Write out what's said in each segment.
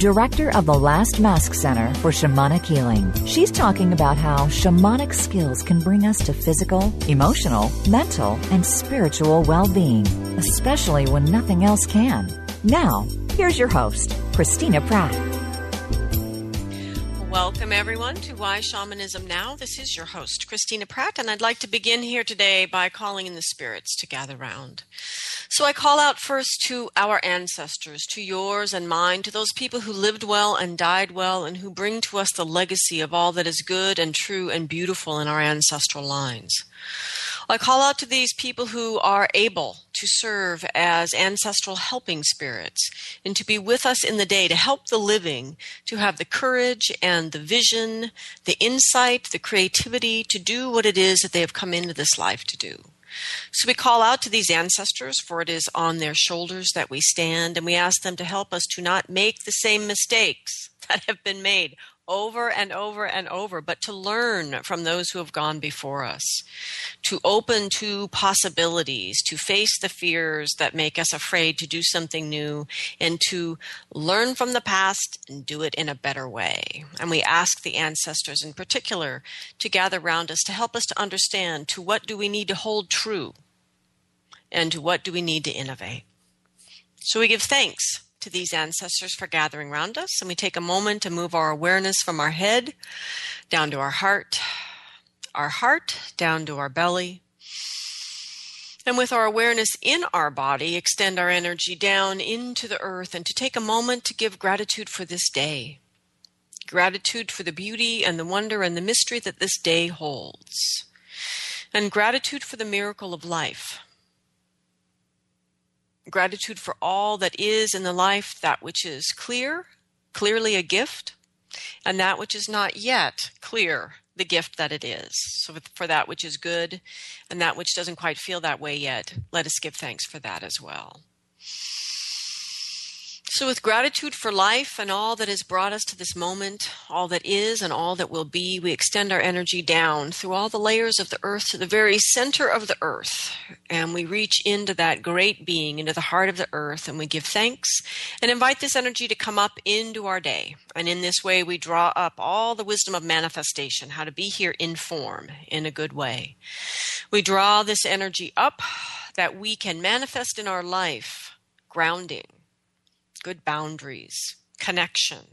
director of the Last Mask Center for Shamanic Healing. She's talking about how shamanic skills can bring us to physical, emotional, mental, and spiritual well being, especially when nothing else can. Now, here's your host, Christina Pratt. Welcome, everyone, to Why Shamanism Now. This is your host, Christina Pratt, and I'd like to begin here today by calling in the spirits to gather round. So I call out first to our ancestors, to yours and mine, to those people who lived well and died well, and who bring to us the legacy of all that is good and true and beautiful in our ancestral lines. I call out to these people who are able to serve as ancestral helping spirits and to be with us in the day to help the living to have the courage and the vision, the insight, the creativity to do what it is that they have come into this life to do. So we call out to these ancestors, for it is on their shoulders that we stand, and we ask them to help us to not make the same mistakes that have been made over and over and over, but to learn from those who have gone before us, to open to possibilities, to face the fears that make us afraid to do something new, and to learn from the past and do it in a better way. And we ask the ancestors in particular to gather around us to help us to understand to what do we need to hold true and to what do we need to innovate. So we give thanks to these ancestors for gathering around us. And we take a moment to move our awareness from our head down to our heart, our heart down to our belly. And with our awareness in our body, extend our energy down into the earth and to take a moment to give gratitude for this day. Gratitude for the beauty and the wonder and the mystery that this day holds. And gratitude for the miracle of life gratitude for all that is in the life, that which is clear, clearly a gift, and that which is not yet clear, the gift that it is. So, for that which is good and that which doesn't quite feel that way yet, let us give thanks for that as well. So, with gratitude for life and all that has brought us to this moment, all that is and all that will be, we extend our energy down through all the layers of the earth to the very center of the earth. And we reach into that great being, into the heart of the earth, and we give thanks and invite this energy to come up into our day. And in this way, we draw up all the wisdom of manifestation, how to be here in form in a good way. We draw this energy up that we can manifest in our life grounding good boundaries, connection,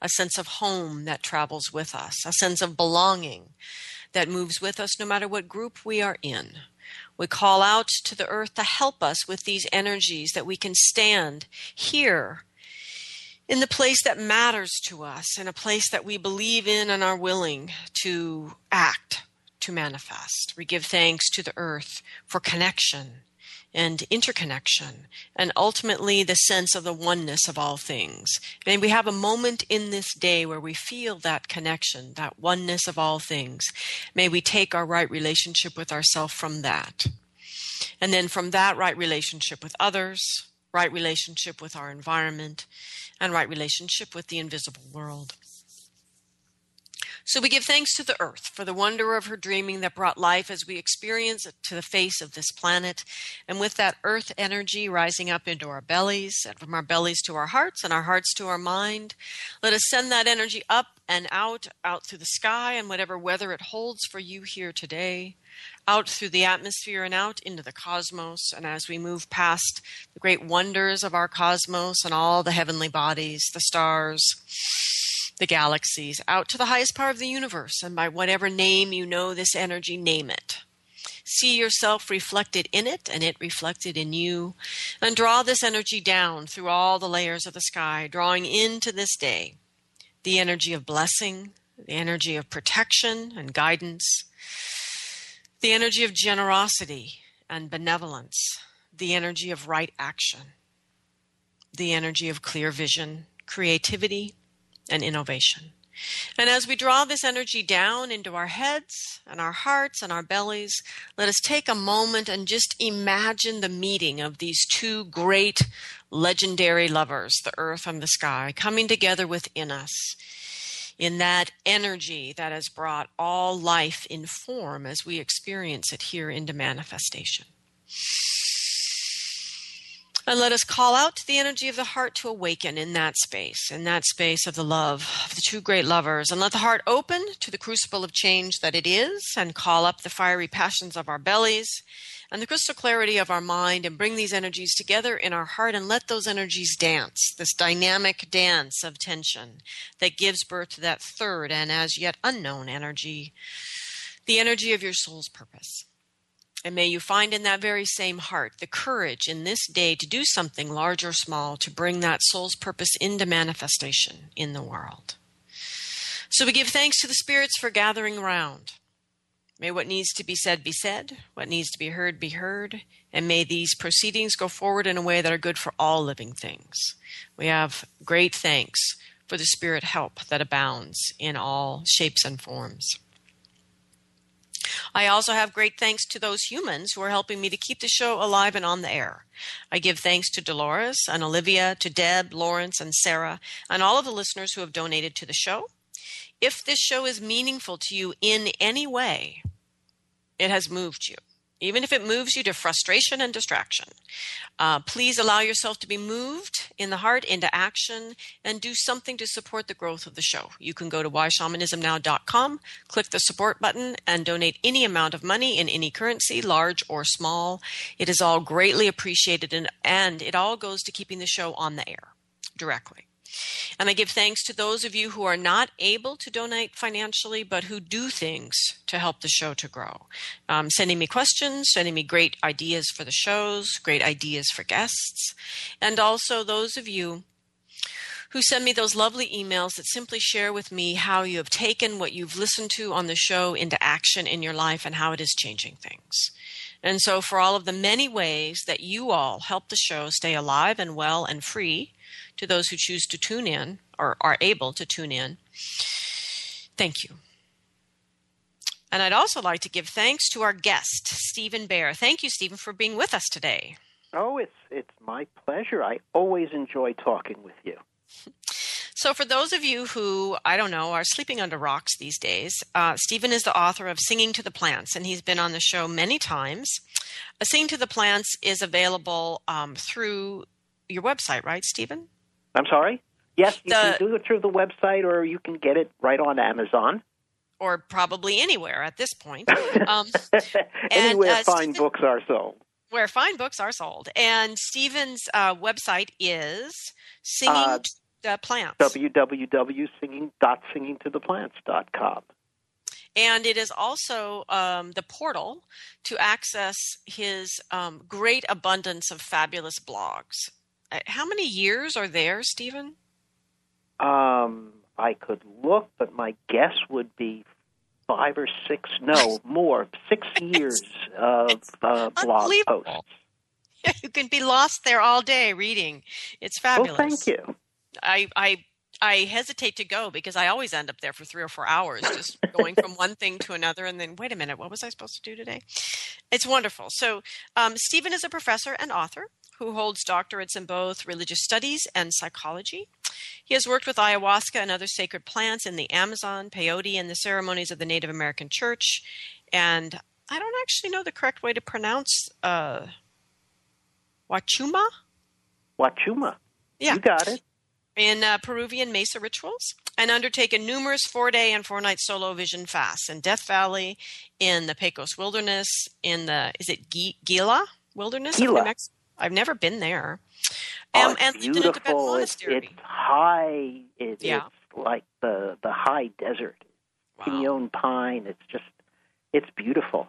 a sense of home that travels with us, a sense of belonging that moves with us no matter what group we are in. We call out to the earth to help us with these energies that we can stand here in the place that matters to us, in a place that we believe in and are willing to act, to manifest. We give thanks to the earth for connection and interconnection, and ultimately the sense of the oneness of all things. May we have a moment in this day where we feel that connection, that oneness of all things. May we take our right relationship with ourselves from that. And then from that right relationship with others, right relationship with our environment, and right relationship with the invisible world. So we give thanks to the earth for the wonder of her dreaming that brought life as we experience it to the face of this planet. And with that earth energy rising up into our bellies, and from our bellies to our hearts, and our hearts to our mind, let us send that energy up and out, out through the sky and whatever weather it holds for you here today, out through the atmosphere and out into the cosmos. And as we move past the great wonders of our cosmos and all the heavenly bodies, the stars, the galaxies, out to the highest part of the universe, and by whatever name you know this energy, name it. See yourself reflected in it and it reflected in you, and draw this energy down through all the layers of the sky, drawing into this day the energy of blessing, the energy of protection and guidance, the energy of generosity and benevolence, the energy of right action, the energy of clear vision, creativity, and innovation. And as we draw this energy down into our heads and our hearts and our bellies, let us take a moment and just imagine the meeting of these two great legendary lovers, the earth and the sky, coming together within us in that energy that has brought all life in form as we experience it here into manifestation. And let us call out to the energy of the heart to awaken in that space, in that space of the love of the two great lovers. And let the heart open to the crucible of change that it is, and call up the fiery passions of our bellies and the crystal clarity of our mind, and bring these energies together in our heart and let those energies dance, this dynamic dance of tension that gives birth to that third and as yet unknown energy, the energy of your soul's purpose. And may you find in that very same heart the courage in this day to do something large or small to bring that soul's purpose into manifestation in the world. So we give thanks to the spirits for gathering around. May what needs to be said be said, what needs to be heard be heard, and may these proceedings go forward in a way that are good for all living things. We have great thanks for the spirit help that abounds in all shapes and forms. I also have great thanks to those humans who are helping me to keep the show alive and on the air. I give thanks to Dolores and Olivia, to Deb, Lawrence, and Sarah, and all of the listeners who have donated to the show. If this show is meaningful to you in any way, it has moved you even if it moves you to frustration and distraction. Uh, please allow yourself to be moved in the heart into action and do something to support the growth of the show. You can go to whyshamanismnow.com, click the support button, and donate any amount of money in any currency, large or small. It is all greatly appreciated, and, and it all goes to keeping the show on the air directly. And I give thanks to those of you who are not able to donate financially, but who do things to help the show to grow. Um, sending me questions, sending me great ideas for the shows, great ideas for guests, and also those of you who send me those lovely emails that simply share with me how you have taken what you've listened to on the show into action in your life and how it is changing things. And so, for all of the many ways that you all help the show stay alive and well and free, to those who choose to tune in or are able to tune in. Thank you. And I'd also like to give thanks to our guest, Stephen Beyer. Thank you, Stephen, for being with us today. Oh, it's it's my pleasure. I always enjoy talking with you. So, for those of you who, I don't know, are sleeping under rocks these days, uh, Stephen is the author of Singing to the Plants, and he's been on the show many times. Uh, Singing to the Plants is available um, through your website, right, Stephen? I'm sorry? Yes, you the, can do it through the website or you can get it right on Amazon. Or probably anywhere at this point. Um, Anywhere and, uh, fine Stephen, books are sold. Where fine books are sold. And Stephen's uh, website is Singing uh, to Plants. www.singing.singingtotheplants.com. And it is also um, the portal to access his um, great abundance of fabulous blogs. Uh, how many years are there, Stephen? Um, I could look, but my guess would be five or six, no, more, six years of uh, blog posts. You can be lost there all day reading. It's fabulous. Thank you. I, I I hesitate to go because I always end up there for three or four hours, just going from one thing to another, and then wait a minute, what was I supposed to do today? It's wonderful. So, um, Stephen is a professor and author who holds doctorates in both religious studies and psychology. He has worked with ayahuasca and other sacred plants in the Amazon, peyote, and the ceremonies of the Native American Church. And I don't actually know the correct way to pronounce uh, Wachuma. Wachuma. Yeah. You got it in uh, Peruvian Mesa rituals and undertaken numerous four day and four night solo vision fasts in Death Valley, in the Pecos Wilderness, in the, is it Gila Wilderness Gila. Mexico? I've never been there. Oh, um, and beautiful. It's, it's, high. It, yeah. It's like the, the high desert. Wow. Pinon pine. It's just, it's beautiful.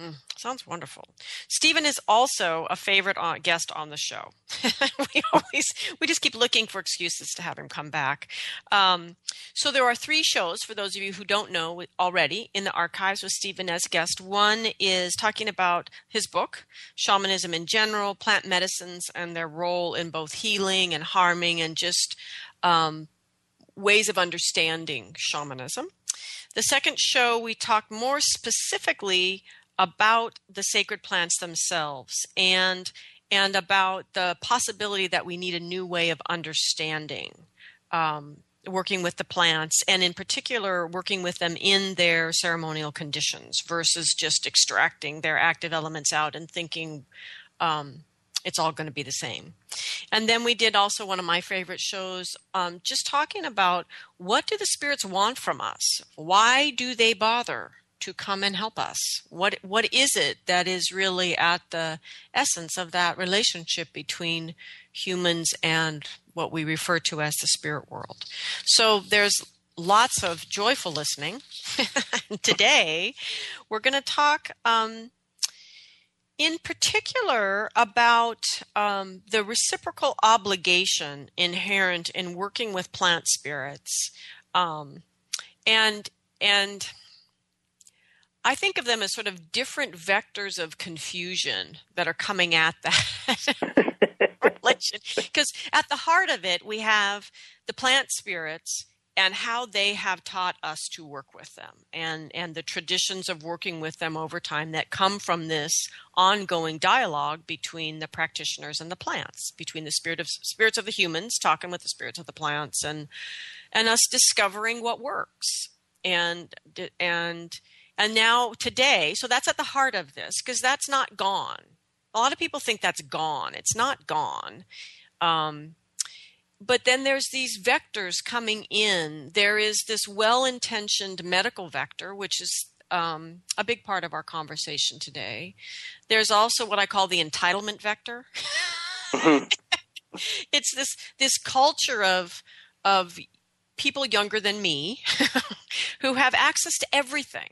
Mm, sounds wonderful. Stephen is also a favorite uh, guest on the show. we always we just keep looking for excuses to have him come back. Um, so there are three shows for those of you who don't know already in the archives with Stephen as guest. One is talking about his book, shamanism in general, plant medicines, and their role in both healing and harming, and just um, ways of understanding shamanism. The second show, we talk more specifically about the sacred plants themselves and and about the possibility that we need a new way of understanding um, working with the plants and in particular working with them in their ceremonial conditions versus just extracting their active elements out and thinking um, it's all going to be the same. And then we did also one of my favorite shows um, just talking about what do the spirits want from us? Why do they bother to come and help us what what is it that is really at the essence of that relationship between humans and what we refer to as the spirit world. So there's lots of joyful listening. Today, we're going to talk um, in particular about um, the reciprocal obligation inherent in working with plant spirits. Um, and, and, I think of them as sort of different vectors of confusion that are coming at that. relation. Because at the heart of it, we have the plant spirits and how they have taught us to work with them and, and the traditions of working with them over time that come from this ongoing dialogue between the practitioners and the plants, between the spirit of spirits of the humans talking with the spirits of the plants and and us discovering what works. And and and now today, so that's at the heart of this, because that's not gone a lot of people think that's gone. It's not gone. Um, but then there's these vectors coming in. There is this well intentioned medical vector, which is um, a big part of our conversation today. There's also what I call the entitlement vector. Mm-hmm. it's this this culture of of people younger than me who have access to everything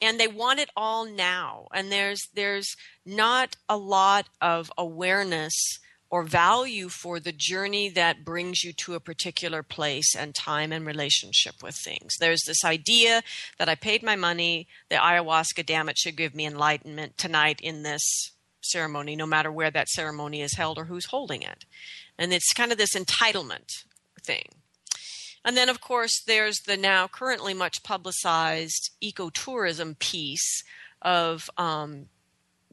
and they want it all now and there's there's not a lot of awareness or value for the journey that brings you to a particular place and time and relationship with things. There's this idea that I paid my money, the ayahuasca, damn it, should give me enlightenment tonight in this ceremony, no matter where that ceremony is held or who's holding it. And it's kind of this entitlement thing. And then, of course, there's the now currently much publicized ecotourism piece of um,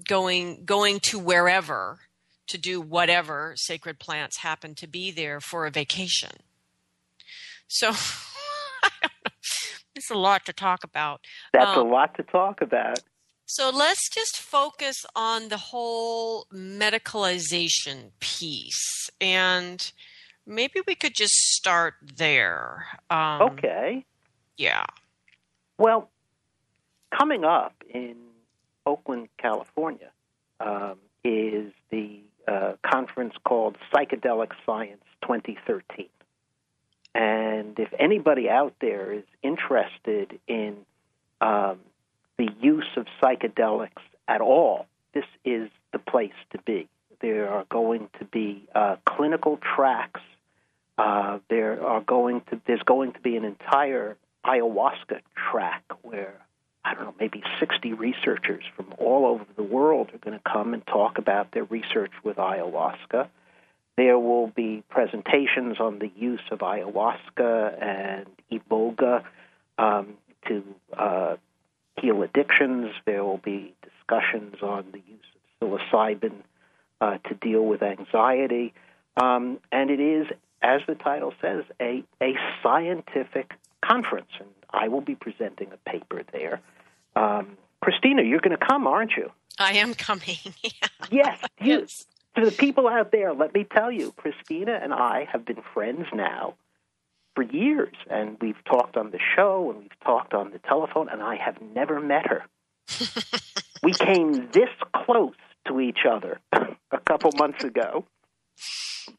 going going to wherever to do whatever sacred plants happen to be there for a vacation. So it's a lot to talk about. That's um, a lot to talk about. So let's just focus on the whole medicalization piece and maybe we could just start there. Um, okay. Yeah. Well, coming up in Oakland, California, um, is the uh, conference called Psychedelic Science 2013. And if anybody out there is interested in um, the use of psychedelics at all, this is the place to be. There are going to be uh, clinical tracks uh, there are going to there's going to be an entire ayahuasca track where I don't know maybe 60 researchers from all over the world are going to come and talk about their research with ayahuasca. There will be presentations on the use of ayahuasca and iboga um, to uh, heal addictions. There will be discussions on the use of psilocybin uh, to deal with anxiety. Um, and it is as the title says, a, a scientific conference. And I will be presenting a paper there. Um, Christina, you're going to come, aren't you? I am coming. yes. You, yes. To the people out there, let me tell you, Christina and I have been friends now for years, and we've talked on the show and we've talked on the telephone, and I have never met her. we came this close to each other a couple months ago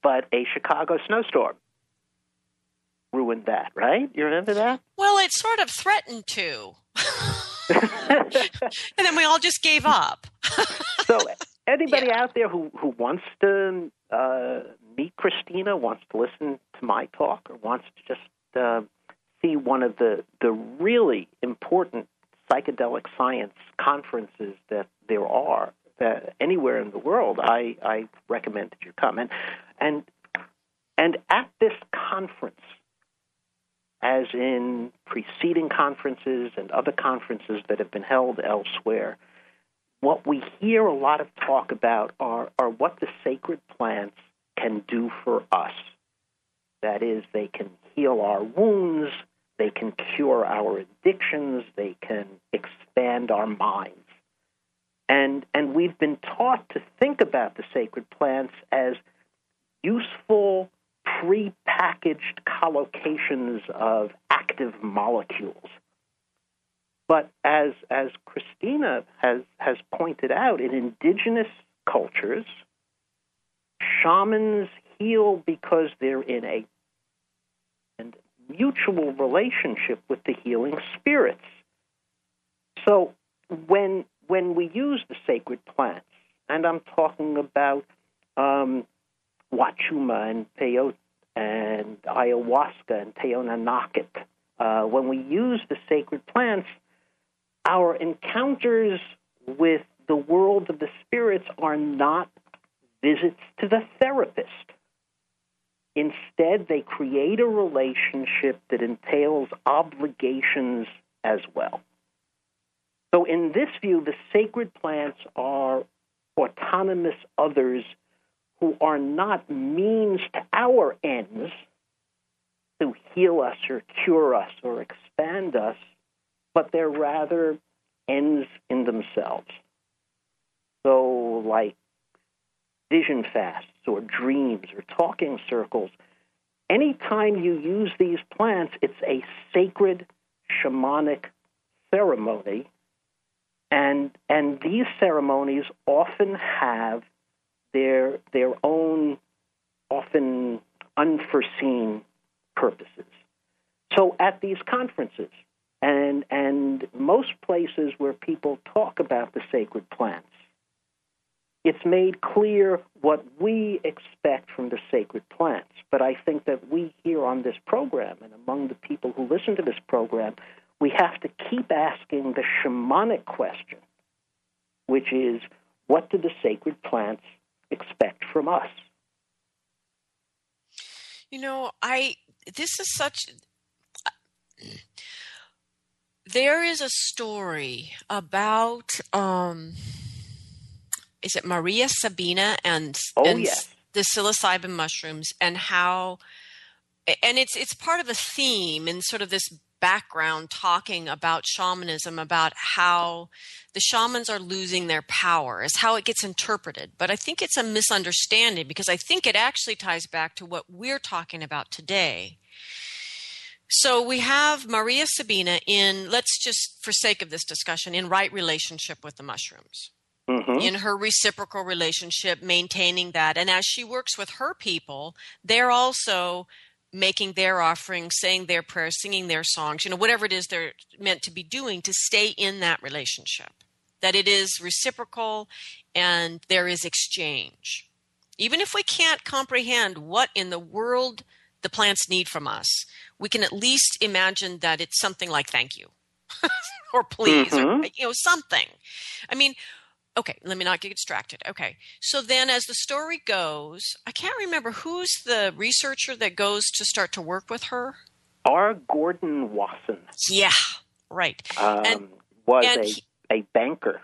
but a Chicago snowstorm ruined that, right? You remember that? Well, it sort of threatened to. and then we all just gave up. so, anybody yeah. out there who, who wants to uh, meet Christina, wants to listen to my talk, or wants to just uh, see one of the, the really important psychedelic science conferences that there are uh, anywhere in the world, I, I recommend that you come. And, and, and at this conference, as in preceding conferences and other conferences that have been held elsewhere, what we hear a lot of talk about are, are what the sacred plants can do for us. That is, they can heal our wounds, they can cure our addictions, they can expand our minds. And, and we've been taught to think about the sacred plants as useful, pre-packaged collocations of active molecules. But as, as Christina has, has pointed out, in indigenous cultures, shamans heal because they're in a and mutual relationship with the healing spirits. So when when we use the sacred plants, and I'm talking about um, Wachuma and peyote and ayahuasca and Teonanacatl, uh, when we use the sacred plants, our encounters with the world of the spirits are not visits to the therapist. Instead, they create a relationship that entails obligations as well. So, in this view, the sacred plants are autonomous others who are not means to our ends to heal us or cure us or expand us, but they're rather ends in themselves. So, like vision fasts or dreams or talking circles, anytime you use these plants, it's a sacred shamanic ceremony. And, and these ceremonies often have their, their own, often unforeseen purposes. So at these conferences and, and most places where people talk about the sacred plants, it's made clear what we expect from the sacred plants. But I think that we here on this program and among the people who listen to this program, we have to keep asking the shamanic question, which is what do the sacred plants expect from us? You know, I this is such there is a story about um is it Maria Sabina and oh, and yes. the psilocybin mushrooms and how and it's it's part of a theme in sort of this background talking about shamanism about how the shamans are losing their power is how it gets interpreted but i think it's a misunderstanding because i think it actually ties back to what we're talking about today so we have maria sabina in let's just for sake of this discussion in right relationship with the mushrooms Mm-hmm. in her reciprocal relationship, maintaining that. And as she works with her people, they're also making their offerings, saying their prayers, singing their songs, you know, whatever it is they're meant to be doing to stay in that relationship. That it is reciprocal and there is exchange. Even if we can't comprehend what in the world the plants need from us, we can at least imagine that it's something like thank you or please Mhm. or you know something. I mean, okay, let me not get distracted. Okay. So then as the story goes, I can't remember who's the researcher that goes to start to work with her. R. Gordon Wasson Yeah, right. um, And- was and a, he- a banker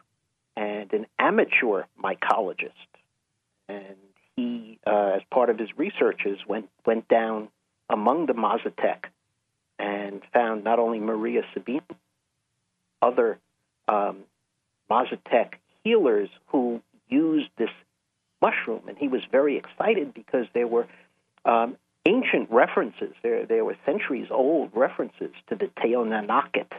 and an amateur mycologist. And he, uh, as part of his researches, went, went down among the Mazatec and found not only Maria Sabina, other um, Mazatec healers who used this mushroom. And he was very excited because there were um, ancient references, there, there were centuries old references to the Teonanacatl.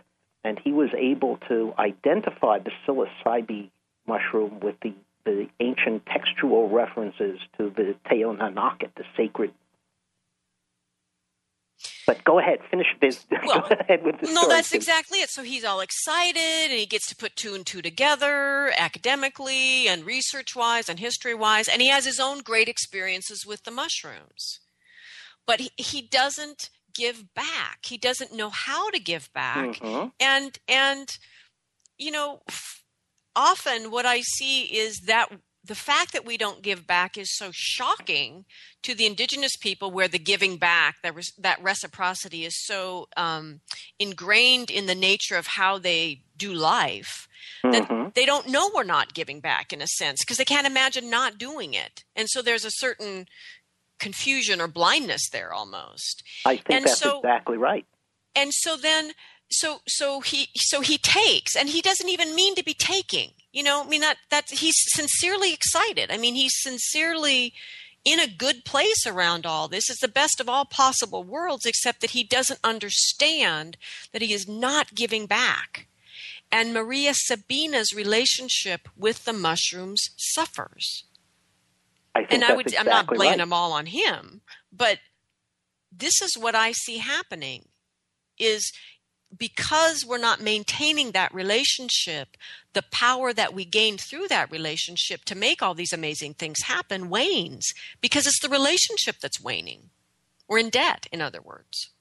And he was able to identify the psilocybe mushroom with the, the ancient textual references to the Teonanacatl, the sacred. But go ahead, finish this. Well, go ahead with the No, story, that's exactly it. So he's all excited and he gets to put two and two together academically and research wise and history wise. And he has his own great experiences with the mushrooms. But he, he doesn't give back. He doesn't know how to give back. Mhm. and and you know often what i see is that the fact that we don't give back is so shocking to the indigenous people where the giving back that, res- that reciprocity is so um, ingrained in the nature of how they do life that Mhm. they don't know we're not giving back in a sense because they can't imagine not doing it and so there's a certain confusion or blindness there almost I think And that's so- exactly right. and so then so so he so he takes and he doesn't even mean to be taking you know? I mean that that he's sincerely excited. I mean he's sincerely in a good place around all this. It's the best of all possible worlds except that he doesn't understand that he is not giving back. And maria sabina's relationship with the mushrooms suffers. I think and I would I'm not blaming right. them all on him, but this is what I see happening is because we're not maintaining that relationship, the power that we gain through that relationship to make all these amazing things happen wanes because it's the relationship that's waning. We're in debt, in other words.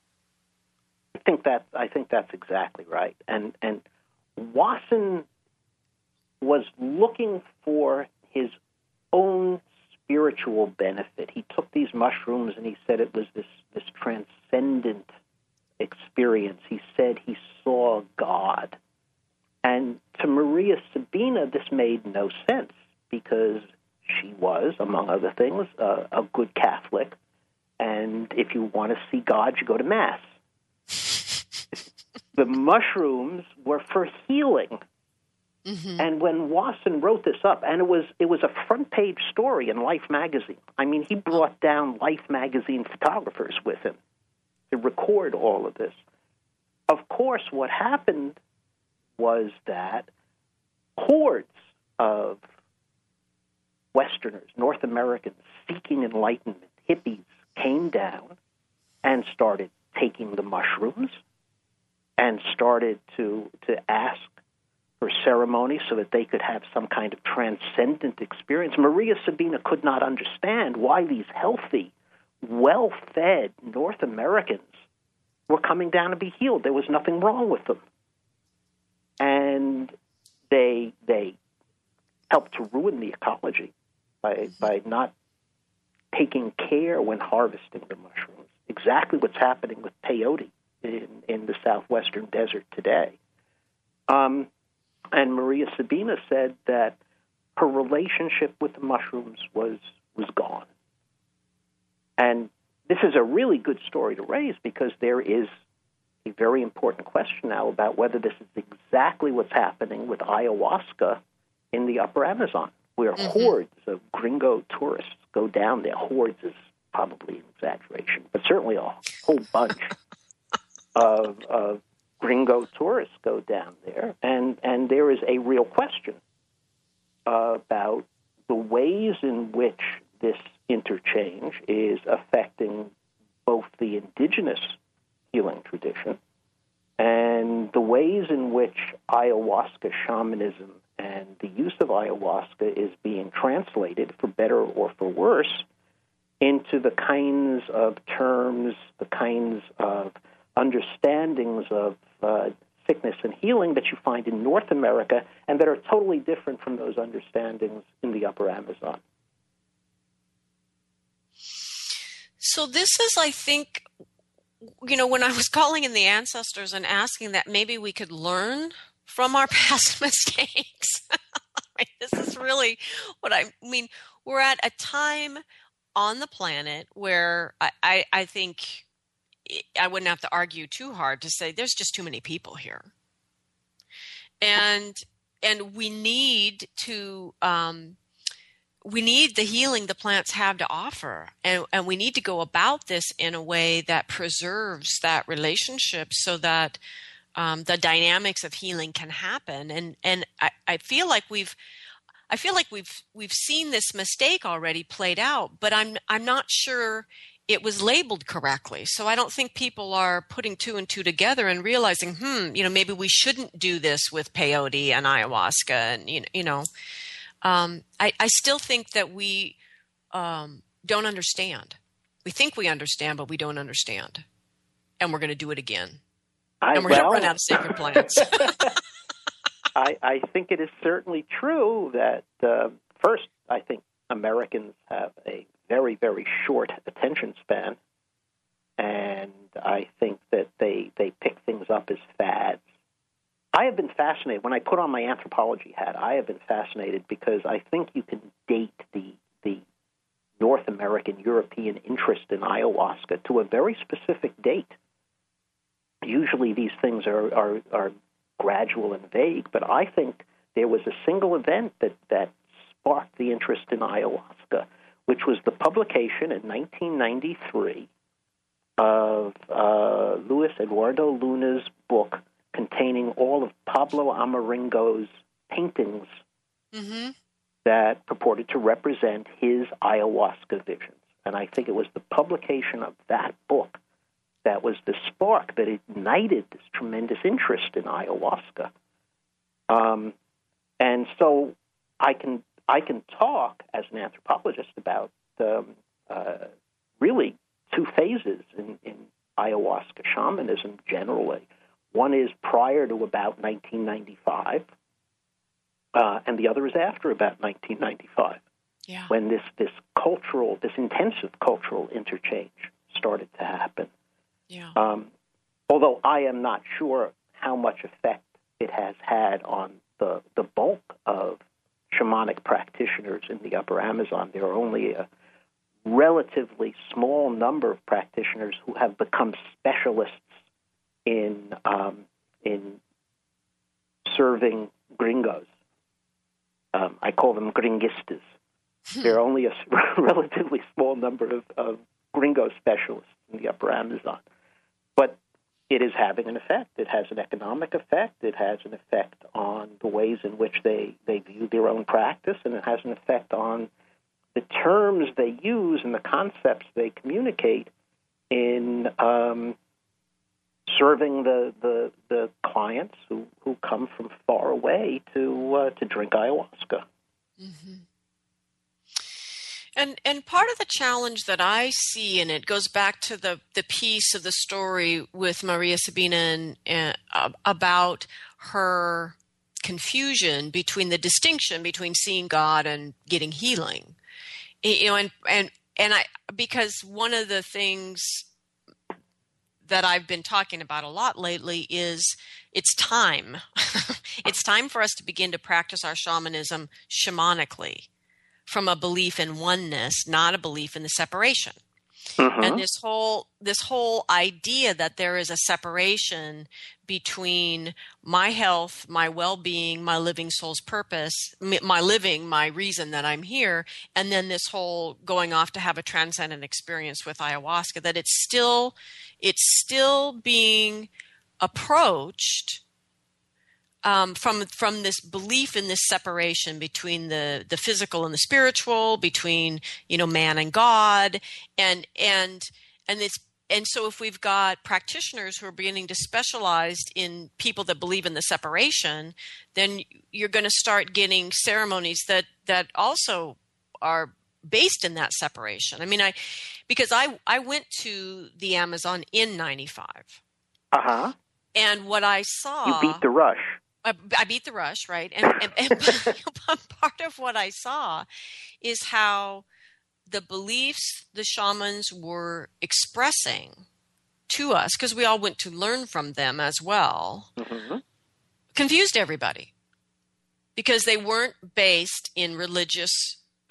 I think that I think that's exactly right. And and Wasson was looking for his own spiritual benefit. He took these mushrooms and he said it was this this transcendent experience. He said he saw God. And to Maria Sabina, this made no sense because she was, among other things, uh, a good Catholic. And if you want to see God, you go to Mass the mushrooms were for healing. And when Wasson wrote this up, and it was it was a front page story in Life magazine. I mean, he brought down Life magazine photographers with him to record all of this. Of course, what happened was that hordes of Westerners, North Americans seeking enlightenment, hippies, came down and started taking the mushrooms and started to to ask for ceremony so that they could have some kind of transcendent experience. Maria Sabina could not understand why these healthy, well-fed North Americans were coming down to be healed. There was nothing wrong with them. And they they helped to ruin the ecology by by not taking care when harvesting the mushrooms. Exactly what's happening with peyote in, in the southwestern desert today. Um, and Maria Sabina said that her relationship with the mushrooms was was gone. And this is a really good story to raise because there is a very important question now about whether this is exactly what's happening with ayahuasca in the upper Amazon, where mm-hmm. hordes of gringo tourists go down there. Hordes is probably an exaggeration, but certainly a whole bunch of, of gringo tourists go down there, and, and there is a real question about the ways in which this interchange is affecting both the indigenous healing tradition and the ways in which ayahuasca shamanism and the use of ayahuasca is being translated, for better or for worse, into the kinds of terms, the kinds of understandings of uh, sickness and healing that you find in North America and that are totally different from those understandings in the upper Amazon. So this is, I think, you know, when I was calling in the ancestors and asking that maybe we could learn from our past mistakes. This is really what I mean. We're at a time on the planet where I, I, I think I wouldn't have to argue too hard to say there's just too many people here, and and we need to um, we need the healing the plants have to offer. And, and we need to go about this in a way that preserves that relationship so that um, the dynamics of healing can happen. And and I, I feel like we've I feel like we've we've seen this mistake already played out but I'm I'm not sure it was labeled correctly. So I don't think people are putting two and two together and realizing hmm you know maybe we shouldn't do this with peyote and ayahuasca and you know, you know um, I, I, still think that we um, don't understand. We think we understand, but we don't understand. And we're going to do it again. I, and we're well, going to run out of sacred plants. I, I, think it is certainly true that, uh, first, I think Americans have a very, very short attention span, and I think that they they pick things up as fads. I have been fascinated when I put on my anthropology hat. I have been fascinated because I think you can date the the North American European interest in ayahuasca to a very specific date. Usually, these things are are, are gradual and vague, but I think there was a single event that that sparked the interest in ayahuasca, which was the publication in 1993 of uh, Luis Eduardo Luna's book containing all of Pablo Amaringo's paintings Mm-hmm. that purported to represent his ayahuasca visions. And I think it was the publication of that book that was the spark that ignited this tremendous interest in ayahuasca. Um, and so I can I can talk as an anthropologist about um, uh, really two phases in, in ayahuasca shamanism generally. One is prior to about 1995, uh, and the other is after about 1995, Yeah. when this, this cultural, this intensive cultural interchange started to happen. Yeah. Um, although I am not sure how much effect it has had on the, the bulk of shamanic practitioners in the upper Amazon. There are only a relatively small number of practitioners who have become specialists in um, in serving gringos. Um, I call them gringistas. there are only a relatively small number of, of gringo specialists in the upper Amazon. But it is having an effect. It has an economic effect. It has an effect on the ways in which they, they view their own practice, and it has an effect on the terms they use and the concepts they communicate in um, serving the, the, the clients who, who come from far away to uh, to drink ayahuasca. And and part of the challenge that I see in it goes back to the the piece of the story with Maria Sabina and, and uh, about her confusion between the distinction between seeing God and getting healing. You know, and and and I because one of the things that I've been talking about a lot lately is it's time. it's time for us to begin to practice our shamanism shamanically from a belief in oneness, not a belief in the separation. Uh-huh. And this whole this whole idea that there is a separation between my health, my well-being, my living soul's purpose, my living, my reason that I'm here, and then this whole going off to have a transcendent experience with ayahuasca that it's still it's still being approached um, from from this belief in this separation between the the physical and the spiritual, between you know man and God, and and and this and so if we've got practitioners who are beginning to specialize in people that believe in the separation, then you're going to start getting ceremonies that that also are based in that separation. I mean, I because I I went to the Amazon in '95, Uh huh. and what I saw You beat the rush. I, beat the rush, right? And, and, and part of what I saw is how the beliefs the shamans were expressing to us, because we all went to learn from them as well, hmm confused everybody because they weren't based in religious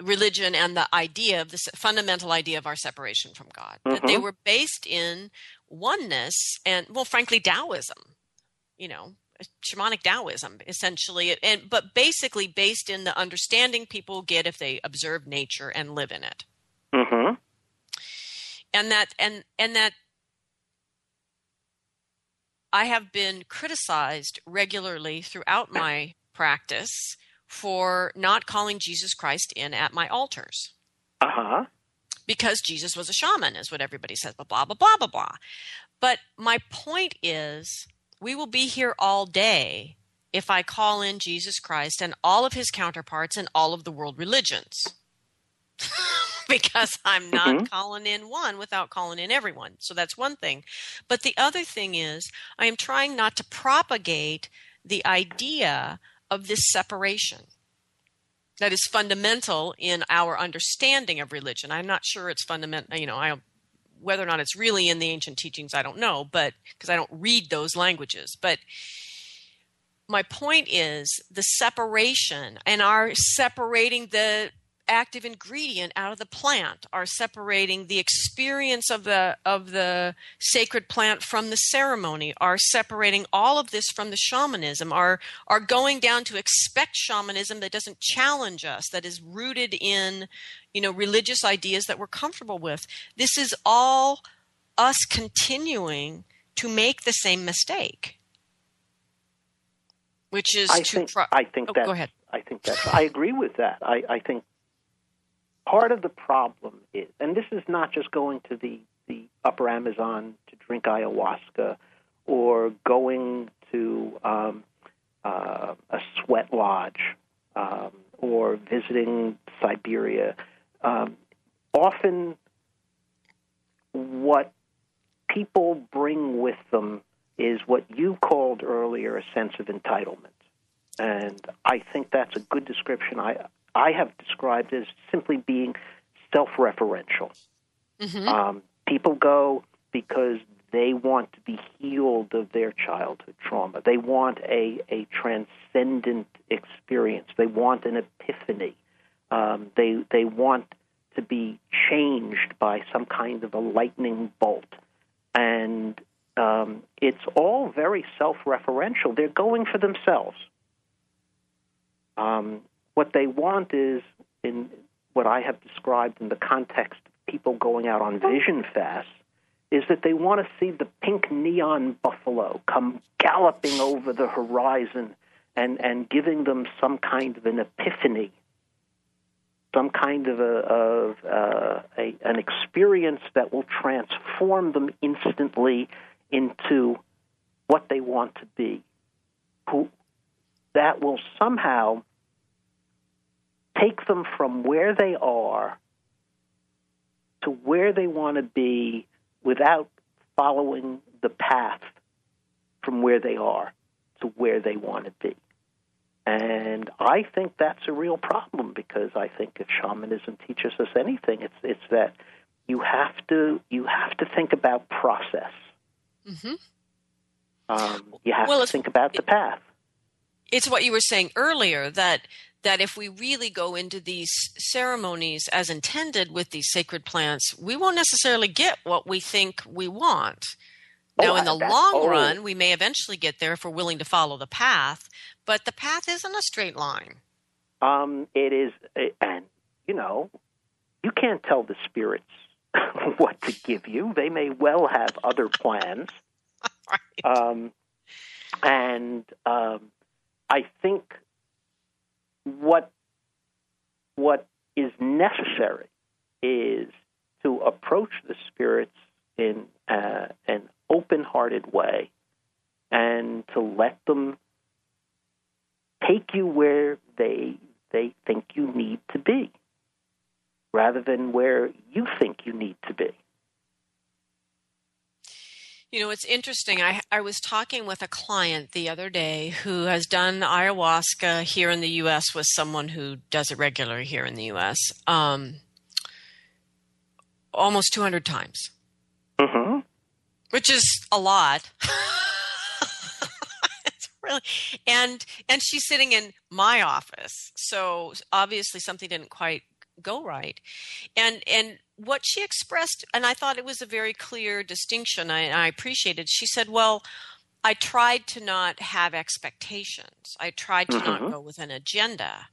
religion and the idea of the fundamental idea of our separation from God. That they Mhm. were based in oneness and, well, frankly, Taoism. You know, shamanic Taoism, essentially, and but basically based in the understanding people get if they observe nature and live in it hmm and that and and that I have been criticized regularly throughout my practice for not calling Jesus Christ in at my altars Uh huh. because Jesus was a shaman, is what everybody says, blah, blah, blah, blah, blah, blah. But my point is, we will be here all day if I call in Jesus Christ and all of his counterparts and all of the world religions. because I'm not Mhm. calling in one without calling in everyone. So that's one thing. But the other thing is, I am trying not to propagate the idea of this separation that is fundamental in our understanding of religion. I'm not sure it's fundamental, you know, I whether or not it's really in the ancient teachings, I don't know, but because I don't read those languages. But my point is the separation and our separating the active ingredient out of the plant are separating the experience of the of the sacred plant from the ceremony are separating all of this from the shamanism are are going down to expect shamanism that doesn't challenge us that is rooted in you know religious ideas that we're comfortable with. This is all us continuing to make the same mistake. Which is I to think pro- I think oh, that go ahead. I think that I agree with that. I, I think part of the problem is, and this is not just going to the the Upper Amazon to drink ayahuasca, or going to um, uh, a sweat lodge, um, or visiting Siberia. Um, often, what people bring with them is what you called earlier a sense of entitlement. And I think that's a good description. I I have described as simply being self-referential. mm-hmm. Um, people go because they want to be healed of their childhood trauma. They want a, a transcendent experience. They want an epiphany. Um, they they want to be changed by some kind of a lightning bolt, and um, it's all very self-referential. They're going for themselves. Um, what they want is, in what I have described in the context of people going out on vision fast, is that they want to see the pink neon buffalo come galloping over the horizon and, and giving them some kind of an epiphany, some kind of, a, of uh, a, an experience that will transform them instantly into what they want to be. Who, that will somehow take them from where they are to where they want to be without following the path from where they are to where they want to be. And I think that's a real problem because I think if shamanism teaches us anything, it's it's that you have to you have to think about process. Mm-hmm. Um, you have Well, to think about the path. it's what you were saying earlier that that if we really go into these ceremonies as intended with these sacred plants, we won't necessarily get what we think we want. Now, Oh, in the long oh. run, we may eventually get there if we're willing to follow the path, but the path isn't a straight line. Um, it is, and you know, you can't tell the spirits what to give you. They may well have other plans. Right. Um, and um, I think what what is necessary is to approach the spirits in uh, an open-hearted way, and to let them take you where they they think you need to be, rather than where you think you need to be. You know, it's interesting. I, I was talking with a client the other day who has done ayahuasca here in the U.S. with someone who does it regularly here in the U.S. Um, almost 200 times, Mm-hmm. which is a lot. it's really, and and she's sitting in my office, so obviously something didn't quite go right, and and what she expressed, and I thought it was a very clear distinction. I, I appreciated. She said, "Well, I tried to not have expectations. I tried to not Mhm. go with an agenda."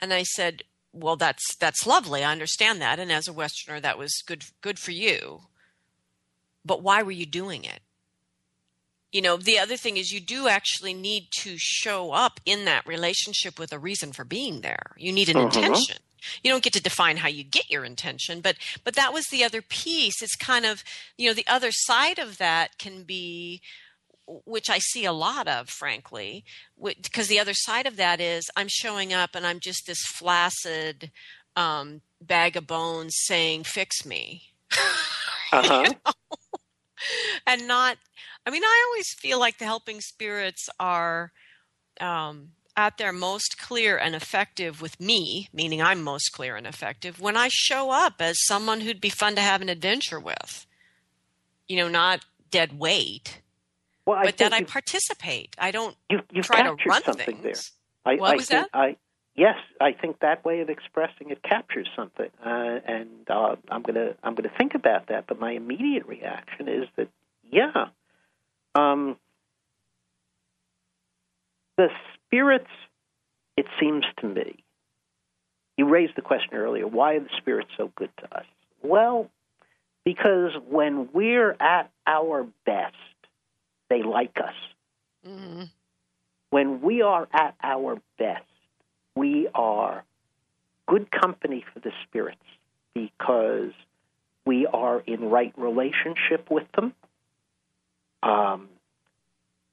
And I said, "Well, that's that's lovely. I understand that, and as a Westerner, that was good good for you. But why were you doing it?" You know, the other thing is you do actually need to show up in that relationship with a reason for being there. You need an Mhm. intention you don't get to define how you get your intention but but that was the other piece. It's kind of you know the other side of that can be which i see a lot of frankly because the other side of that is i'm showing up and i'm just this flaccid um, bag of bones saying fix me. Uh-huh. and not i mean i always feel like the helping spirits are um, at their most clear and effective with me, meaning I'm most clear and effective, when I show up as someone who'd be fun to have an adventure with. You know, not dead weight, well, but that I participate. I don't you, you've try to run something things. there. I, What I was that? I, yes, I think that way of expressing it captures something, uh, and uh, I'm gonna I'm gonna think about that. But my immediate reaction is that yeah, um, the spirits. It seems to me. You raised the question earlier. Why are the spirits so good to us? Well, because when we're at our best, they like us Mhm. when we are at our best, we are good company for the spirits because we are in right relationship with them. Um,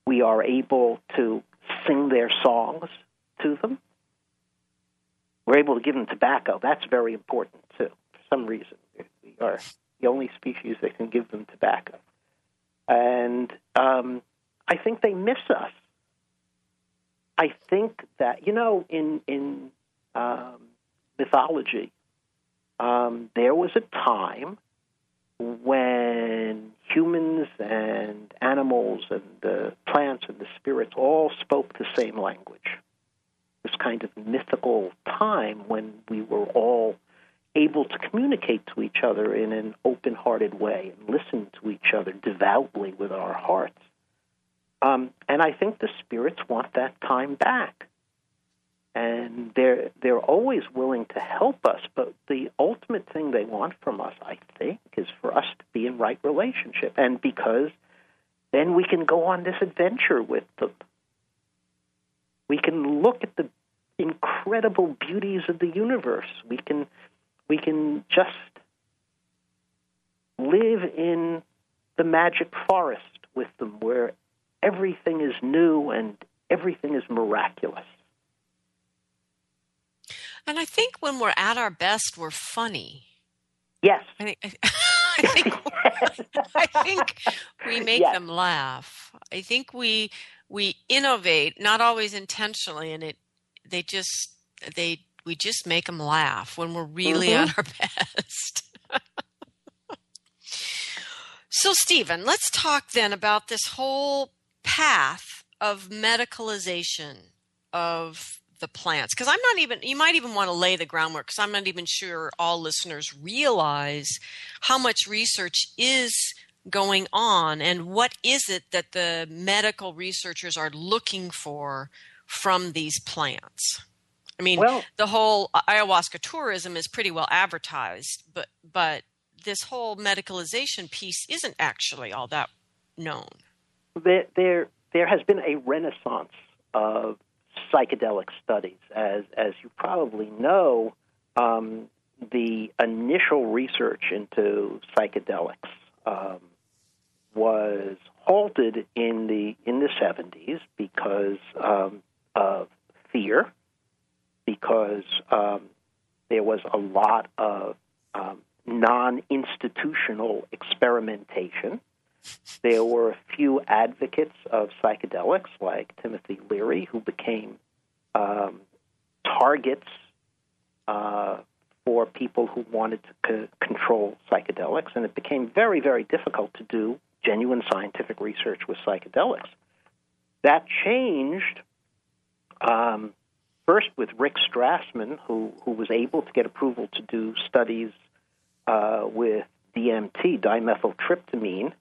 we are able to sing their songs to them. We're able to give them tobacco. That's very important too. For some reason, we are the only species that can give them tobacco, and um, I think they miss us. I think that you know in in um, mythology, um, there was a time when humans and animals and the plants and the spirits all spoke the same language. This kind of mythical time when we were all able to communicate to each other in an open-hearted way and listen to each other devoutly with our hearts. Um, and I think the spirits want that time back. And they're they're always willing to help us, but the ultimate thing they want from us, I think, is for us to be in right relationship. And because then we can go on this adventure with them. We can look at the incredible beauties of the universe. We can we can just live in the magic forest with them where everything is new and everything is miraculous. And I think when we're at our best, we're funny. Yes. I think, I think, I think we make Yes. them laugh. I think we we innovate, not always intentionally, and it they just they we just make them laugh when we're really Mhm. at our best. so, Stephen, let's talk then about this whole path of medicalization of the plants because i'm not even you might even want to lay the groundwork because i'm not even sure all listeners realize how much research is going on and what is it that the medical researchers are looking for from these plants. I mean Well- the whole uh, ayahuasca tourism is pretty well advertised but but this whole medicalization piece isn't actually all that known. There, there, there has been a renaissance of psychedelic studies. As, as you probably know, um, the initial research into psychedelics um, was halted in the in the 70s because um, of fear, because um, there was a lot of um, non-institutional experimentation. There were a few advocates of psychedelics, like Timothy Leary, who became um, targets uh, for people who wanted to c- control psychedelics, and it became very, very difficult to do genuine scientific research with psychedelics. That changed um, first with Rick Strassman, who, who was able to get approval to do studies uh, with DMT, dimethyltryptamine.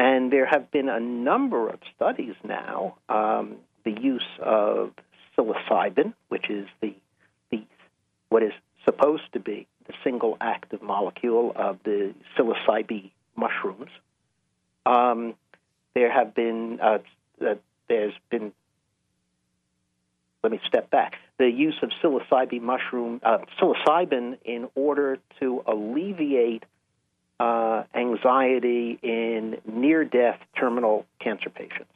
And there have been a number of studies now, um, the use of psilocybin, which is the, the what is supposed to be the single active molecule of the psilocybe mushrooms. Um, there have been uh, uh, there's been let me step back. The use of psilocybe mushroom, uh, psilocybin, in order to alleviate uh, anxiety in near-death terminal cancer patients.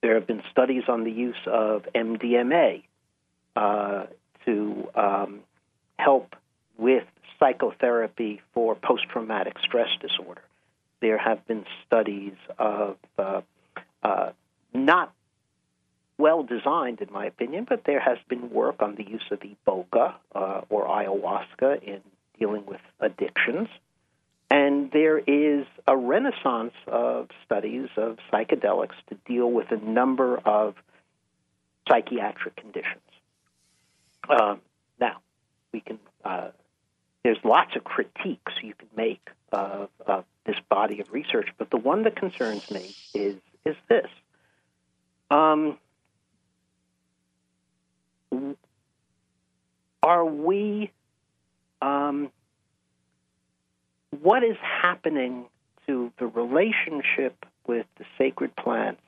There have been studies on the use of MDMA uh, to um, help with psychotherapy for post-traumatic stress disorder. There have been studies of uh, uh, not well designed, in my opinion, but there has been work on the use of iboga uh, or ayahuasca in dealing with addictions. And there is a renaissance of studies of psychedelics to deal with a number of psychiatric conditions. Um, now, we can. Uh, there's lots of critiques you can make of, of this body of research, but the one that concerns me is is this. Um, are we um, what is happening to the relationship with the sacred plants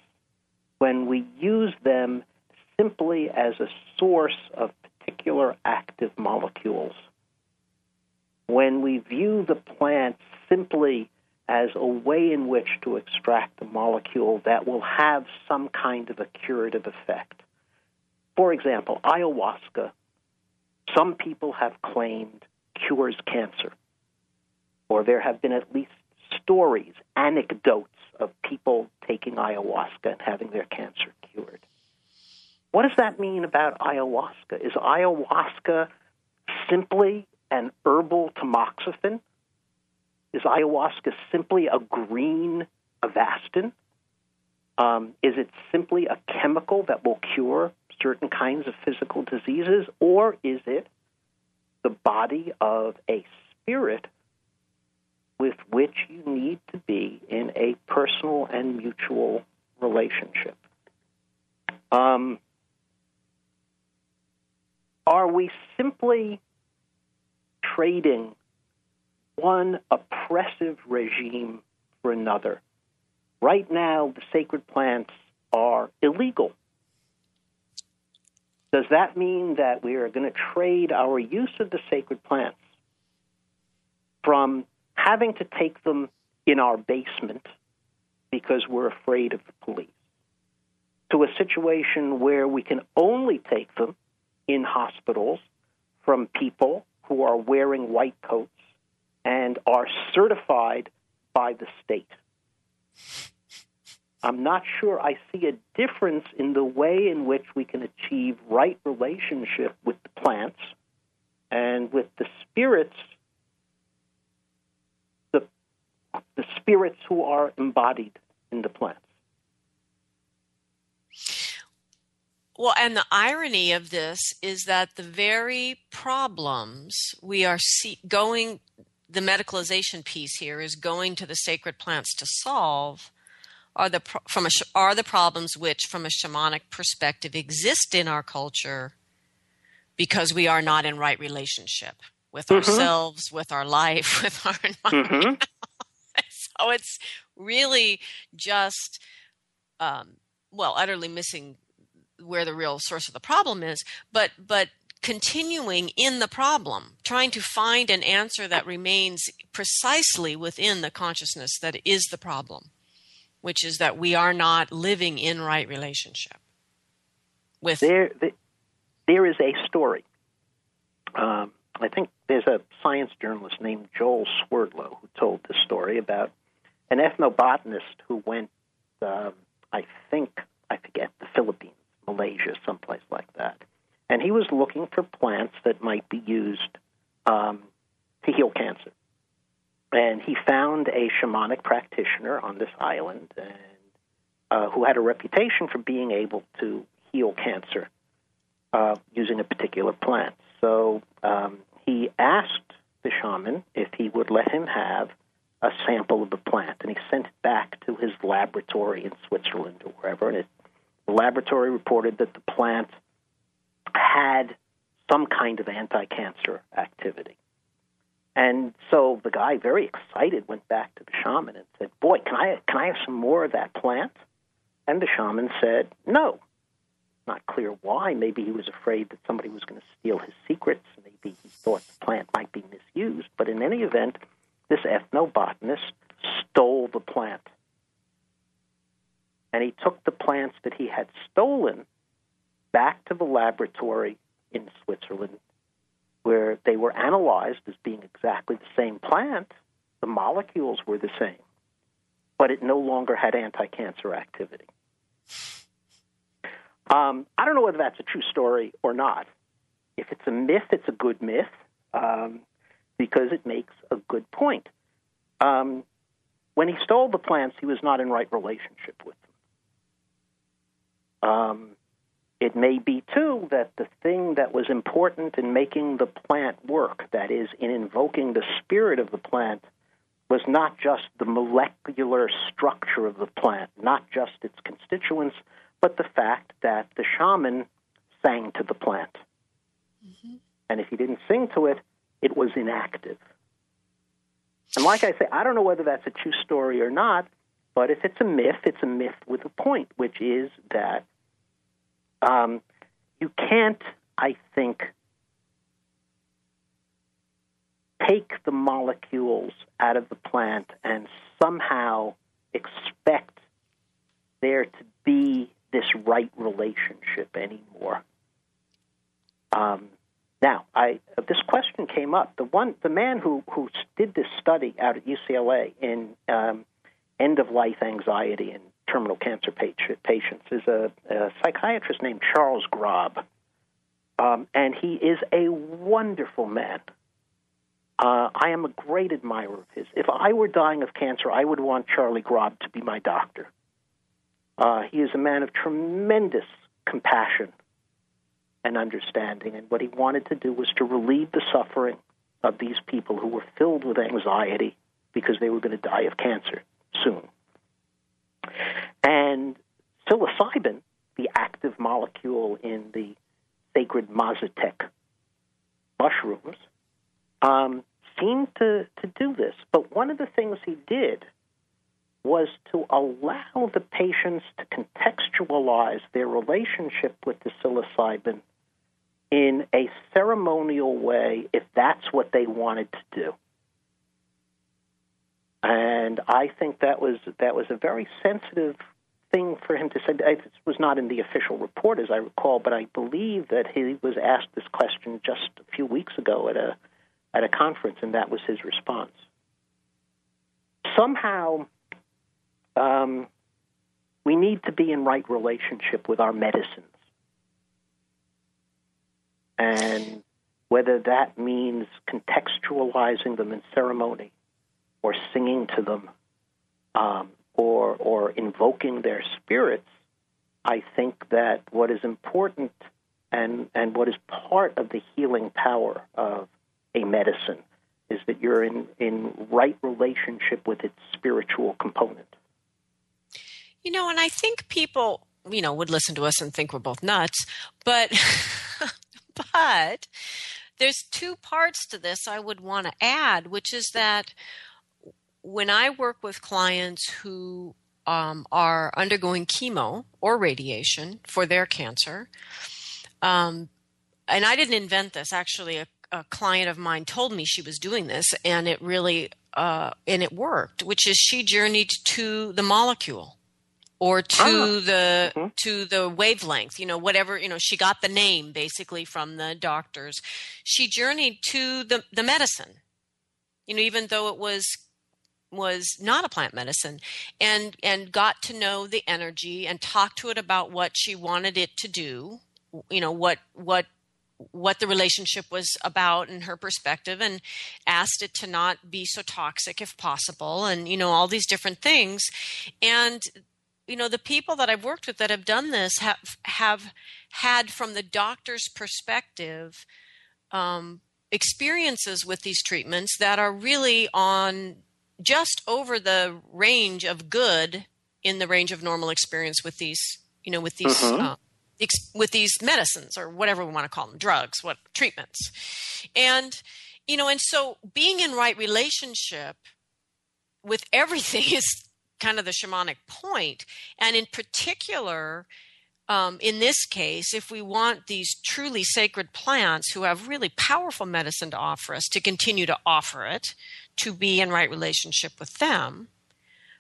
when we use them simply as a source of particular active molecules? When we view the plants simply as a way in which to extract a molecule that will have some kind of a curative effect. For example, ayahuasca, some people have claimed cures cancer, or there have been at least stories, anecdotes of people taking ayahuasca and having their cancer cured. What does that mean about ayahuasca? Is ayahuasca simply an herbal tamoxifen? Is ayahuasca simply a green Avastin? Um, is it simply a chemical that will cure certain kinds of physical diseases, or is it the body of a spirit with which you need to be in a personal and mutual relationship? Um, are we simply trading one oppressive regime for another? Right now, the sacred plants are illegal does that mean that we are going to trade our use of the sacred plants from having to take them in our basement because we're afraid of the police to a situation where we can only take them in hospitals from people who are wearing white coats and are certified by the state? I'm not sure I see a difference in the way in which we can achieve right relationship with the plants and with the spirits, the, the spirits who are embodied in the plants. Well, and the irony of this is that the very problems we are see- going, the medicalization piece here is going to the sacred plants to solve are the from a, are the problems which from a shamanic perspective exist in our culture because we are not in right relationship with mm-hmm. ourselves with our life with our mm-hmm. So it's really just um, well utterly missing where the real source of the problem is but but continuing in the problem, trying to find an answer that remains precisely within the consciousness that is the problem which is that we are not living in right relationship with there there is a story. Um, i think there's a science journalist named joel swerdlow who told this story about an ethnobotanist who went um, i think i forget the philippines malaysia someplace like that and he was looking for plants that might be used um, to heal cancer and he found a shamanic practitioner on this island and uh, who had a reputation for being able to heal cancer uh, using a particular plant. So um, he asked the shaman if he would let him have a sample of the plant, and he sent it back to his laboratory in Switzerland or wherever. And it, the laboratory reported that the plant had some kind of anti-cancer activity. And so the guy, very excited, went back to the shaman and said, "Boy, can I can I have some more of that plant?" And the shaman said, "No." Not clear why. Maybe he was afraid that somebody was going to steal his secrets. Maybe he thought the plant might be misused. But in any event, this ethnobotanist stole the plant. And he took the plants that he had stolen back to the laboratory in Switzerland where they were analyzed as being exactly the same plant, the molecules were the same, but it no longer had anti cancer activity. Um, I don't know whether that's a true story or not. If it's a myth, it's a good myth um, because it makes a good point. Um, when he stole the plants, he was not in right relationship with them. Um, it may be, too, that the thing that was important in making the plant work, that is, in invoking the spirit of the plant, was not just the molecular structure of the plant, not just its constituents, but the fact that the shaman sang to the plant. Mm-hmm. And if he didn't sing to it, it was inactive. And like I say, I don't know whether that's a true story or not, but if it's a myth, it's a myth with a point, which is that um, you can't, I think, take the molecules out of the plant and somehow expect there to be this right relationship anymore. Um, now, I this question came up. The one, the man who who did this study out at UCLA in um, end of life anxiety and terminal cancer patients is a, a psychiatrist named Charles Grob, um, and he is a wonderful man. Uh, I am a great admirer of his. If I were dying of cancer, I would want Charlie Grob to be my doctor. Uh, he is a man of tremendous compassion and understanding, and what he wanted to do was to relieve the suffering of these people who were filled with anxiety because they were going to die of cancer soon. And psilocybin, the active molecule in the sacred Mazatec mushrooms, um, seemed to, to do this. But one of the things he did was to allow the patients to contextualize their relationship with the psilocybin in a ceremonial way if that's what they wanted to do. And I think that was that was a very sensitive thing for him to say. It was not in the official report, as I recall, but I believe that he was asked this question just a few weeks ago at a at a conference, and that was his response. Somehow, um, we need to be in right relationship with our medicines, and whether that means contextualizing them in ceremony or singing to them um, or, or invoking their spirits, I think that what is important and, and what is part of the healing power of a medicine is that you're in, in right relationship with its spiritual component. You know, and I think people, you know, would listen to us and think we're both nuts, but but there's two parts to this I would want to add, which is that when I work with clients who um, are undergoing chemo or radiation for their cancer, um, and I didn't invent this. Actually, a, a, client of mine told me she was doing this, and it really uh, and it worked. Which is she journeyed to the molecule or to ah. the mm-hmm. to the wavelength you know whatever you know she got the name basically from the doctors she journeyed to the the medicine you know even though it was was not a plant medicine and and got to know the energy and talked to it about what she wanted it to do you know what what what the relationship was about in her perspective and asked it to not be so toxic if possible and you know all these different things and you know the people that I've worked with that have done this have have had from the doctor's perspective um, experiences with these treatments that are really on just over the range of good in the range of normal experience with these, you know, with these mm-hmm. uh, ex- with these medicines or whatever we want to call them, drugs, what treatments, and you know, and so being in right relationship with everything is kind of the shamanic point, and in particular. Um, in this case, if we want these truly sacred plants who have really powerful medicine to offer us to continue to offer it, to be in right relationship with them.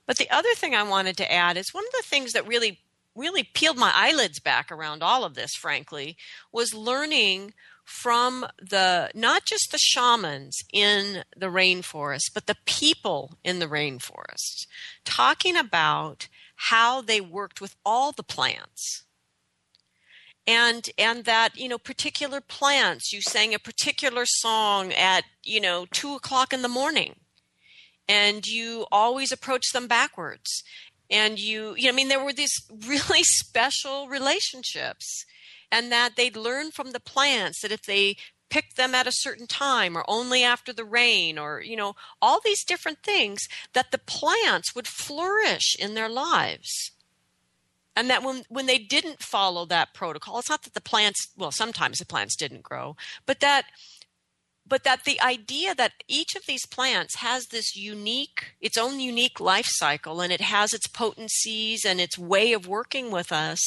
But the other thing I wanted to add is one of the things that really really peeled my eyelids back around all of this frankly was learning from the not just the shamans in the rainforest but the people in the rainforest talking about how they worked with all the plants. And and that you know particular plants you sang a particular song at you know two o'clock in the morning. And you always approach them backwards. And you you know i mean there were these really special relationships and that they'd learn from the plants that if they picked them at a certain time or only after the rain or you know all these different things that the plants would flourish in their lives. And that when when they didn't follow that protocol it's not that the plants well sometimes the plants didn't grow but that but that the idea that each of these plants has this unique its own unique life cycle and it has its potencies and its way of working with us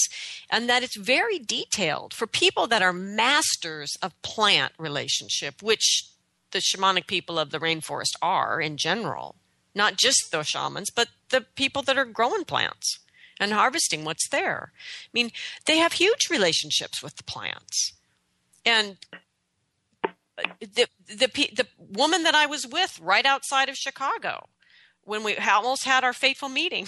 and that it's very detailed for people that are masters of plant relationship which the shamanic people of the rainforest are in general not just the shamans but the people that are growing plants and harvesting what's there. I mean they have huge relationships with the plants. And the the the woman that I was with right outside of Chicago when we almost had our fateful meeting.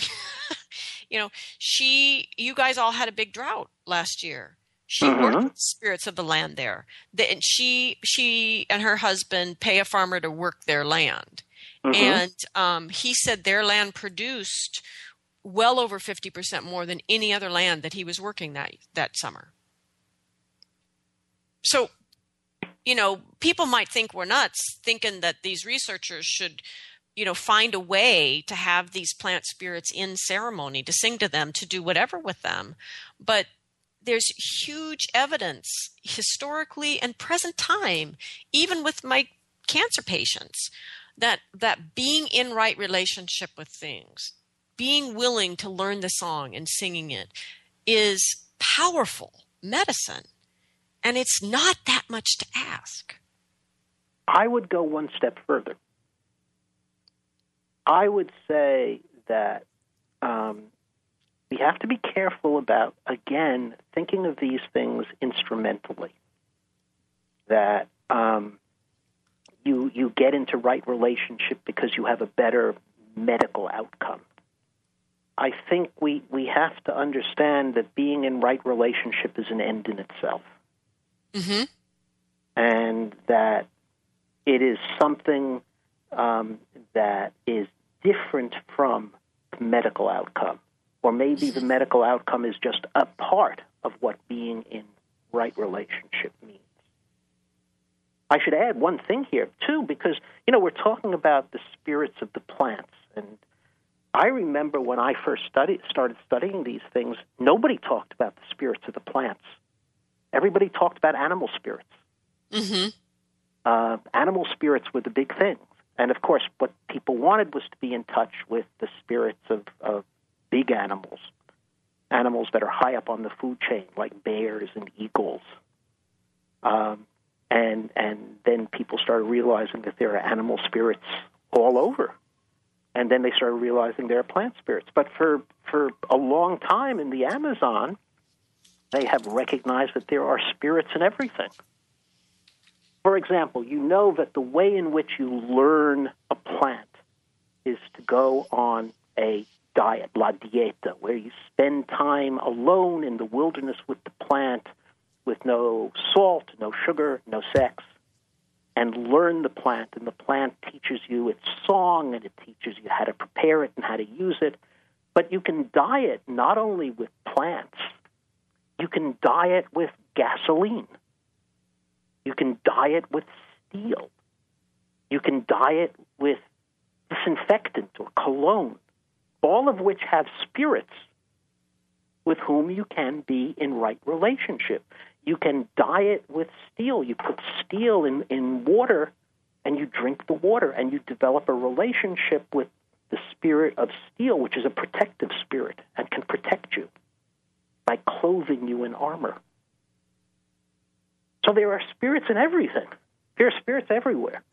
you know, she you guys all had a big drought last year. She mm-hmm. worked with the spirits of the land there. The, and she she and her husband pay a farmer to work their land. Mm-hmm. And um, he said their land produced well over 50% more than any other land that he was working that that summer. So you know, people might think we're nuts thinking that these researchers should, you know, find a way to have these plant spirits in ceremony, to sing to them, to do whatever with them. But there's huge evidence historically and present time, even with my cancer patients, that that being in right relationship with things, being willing to learn the song and singing it is powerful medicine and it's not that much to ask. I would go one step further. I would say that um, we have to be careful about, again, thinking of these things instrumentally. That um, you you get into right relationship because you have a better medical outcome. I think we, we have to understand that being in right relationship is an end in itself mm-hmm. and that it is something um, that is different from the medical outcome, or maybe the medical outcome is just a part of what being in right relationship means. I should add one thing here too, because you know we're talking about the spirits of the plants, and I remember when I first studied, started studying these things, nobody talked about the spirits of the plants everybody talked about animal spirits. Mm-hmm. Uh, animal spirits were the big things. And of course, what people wanted was to be in touch with the spirits of, of big animals, animals that are high up on the food chain, like bears and eagles. Um, and and then people started realizing that there are animal spirits all over. And then they started realizing there are plant spirits. But for for a long time in the Amazon, they have recognized that there are spirits in everything. For example, you know that the way in which you learn a plant is to go on a diet, la dieta, where you spend time alone in the wilderness with the plant with no salt, no sugar, no sex, and learn the plant. And the plant teaches you its song and it teaches you how to prepare it and how to use it. But you can diet not only with plants, you can diet with gasoline. You can diet with steel. You can diet with disinfectant or cologne, all of which have spirits with whom you can be in right relationship. You can diet with steel. You put steel in, in water and you drink the water and you develop a relationship with the spirit of steel, which is a protective spirit and can protect you by clothing you in armor. So there are spirits in everything. There are spirits everywhere.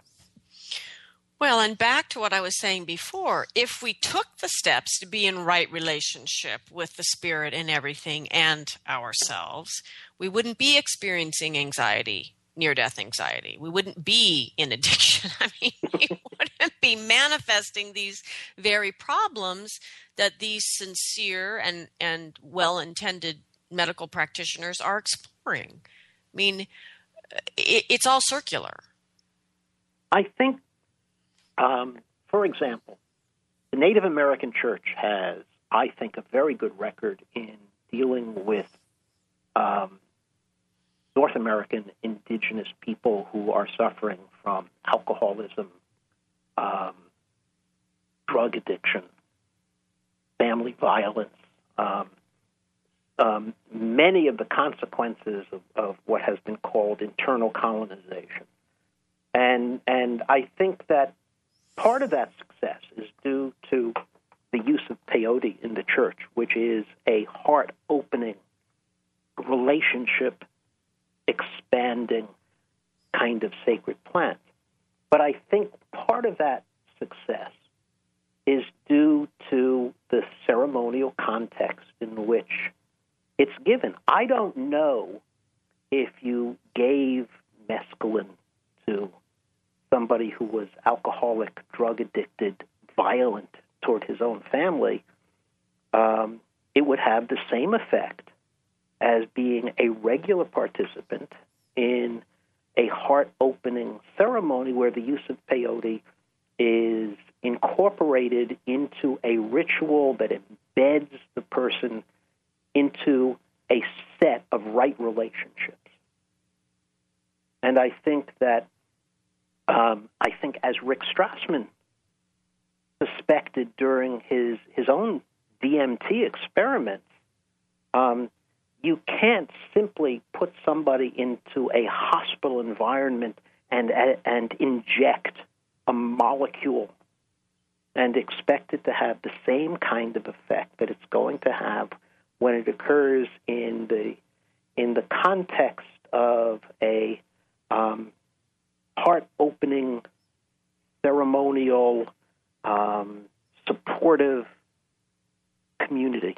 Well, and back to what I was saying before, if we took the steps to be in right relationship with the spirit and everything and ourselves, we wouldn't be experiencing anxiety, near death anxiety. We wouldn't be in addiction. I mean, we wouldn't be manifesting these very problems that these sincere and, and well intended medical practitioners are exploring. I mean, it, it's all circular. I think, um, for example, the Native American Church has, I think, a very good record in dealing with um, North American indigenous people who are suffering from alcoholism, um, drug addiction, family violence, um, um, many of the consequences of, of, what has been called internal colonization. And, and I think that part of that success is due to the use of peyote in the church, which is a heart opening, relationship expanding kind of sacred plant. But I think part of that success is due to the ceremonial context in which it's given. I don't know if you gave mescaline to somebody who was alcoholic, drug addicted, violent toward his own family, um, it would have the same effect as being a regular participant in a heart opening ceremony where the use of peyote is incorporated into a ritual that embeds the person into a set of right relationships. And I think that um, I think as Rick Strassman suspected during his his own DMT experiments, um, you can't simply put somebody into a hospital environment and and inject a molecule and expect it to have the same kind of effect that it's going to have when it occurs in the in the context of a um, heart opening ceremonial um, supportive community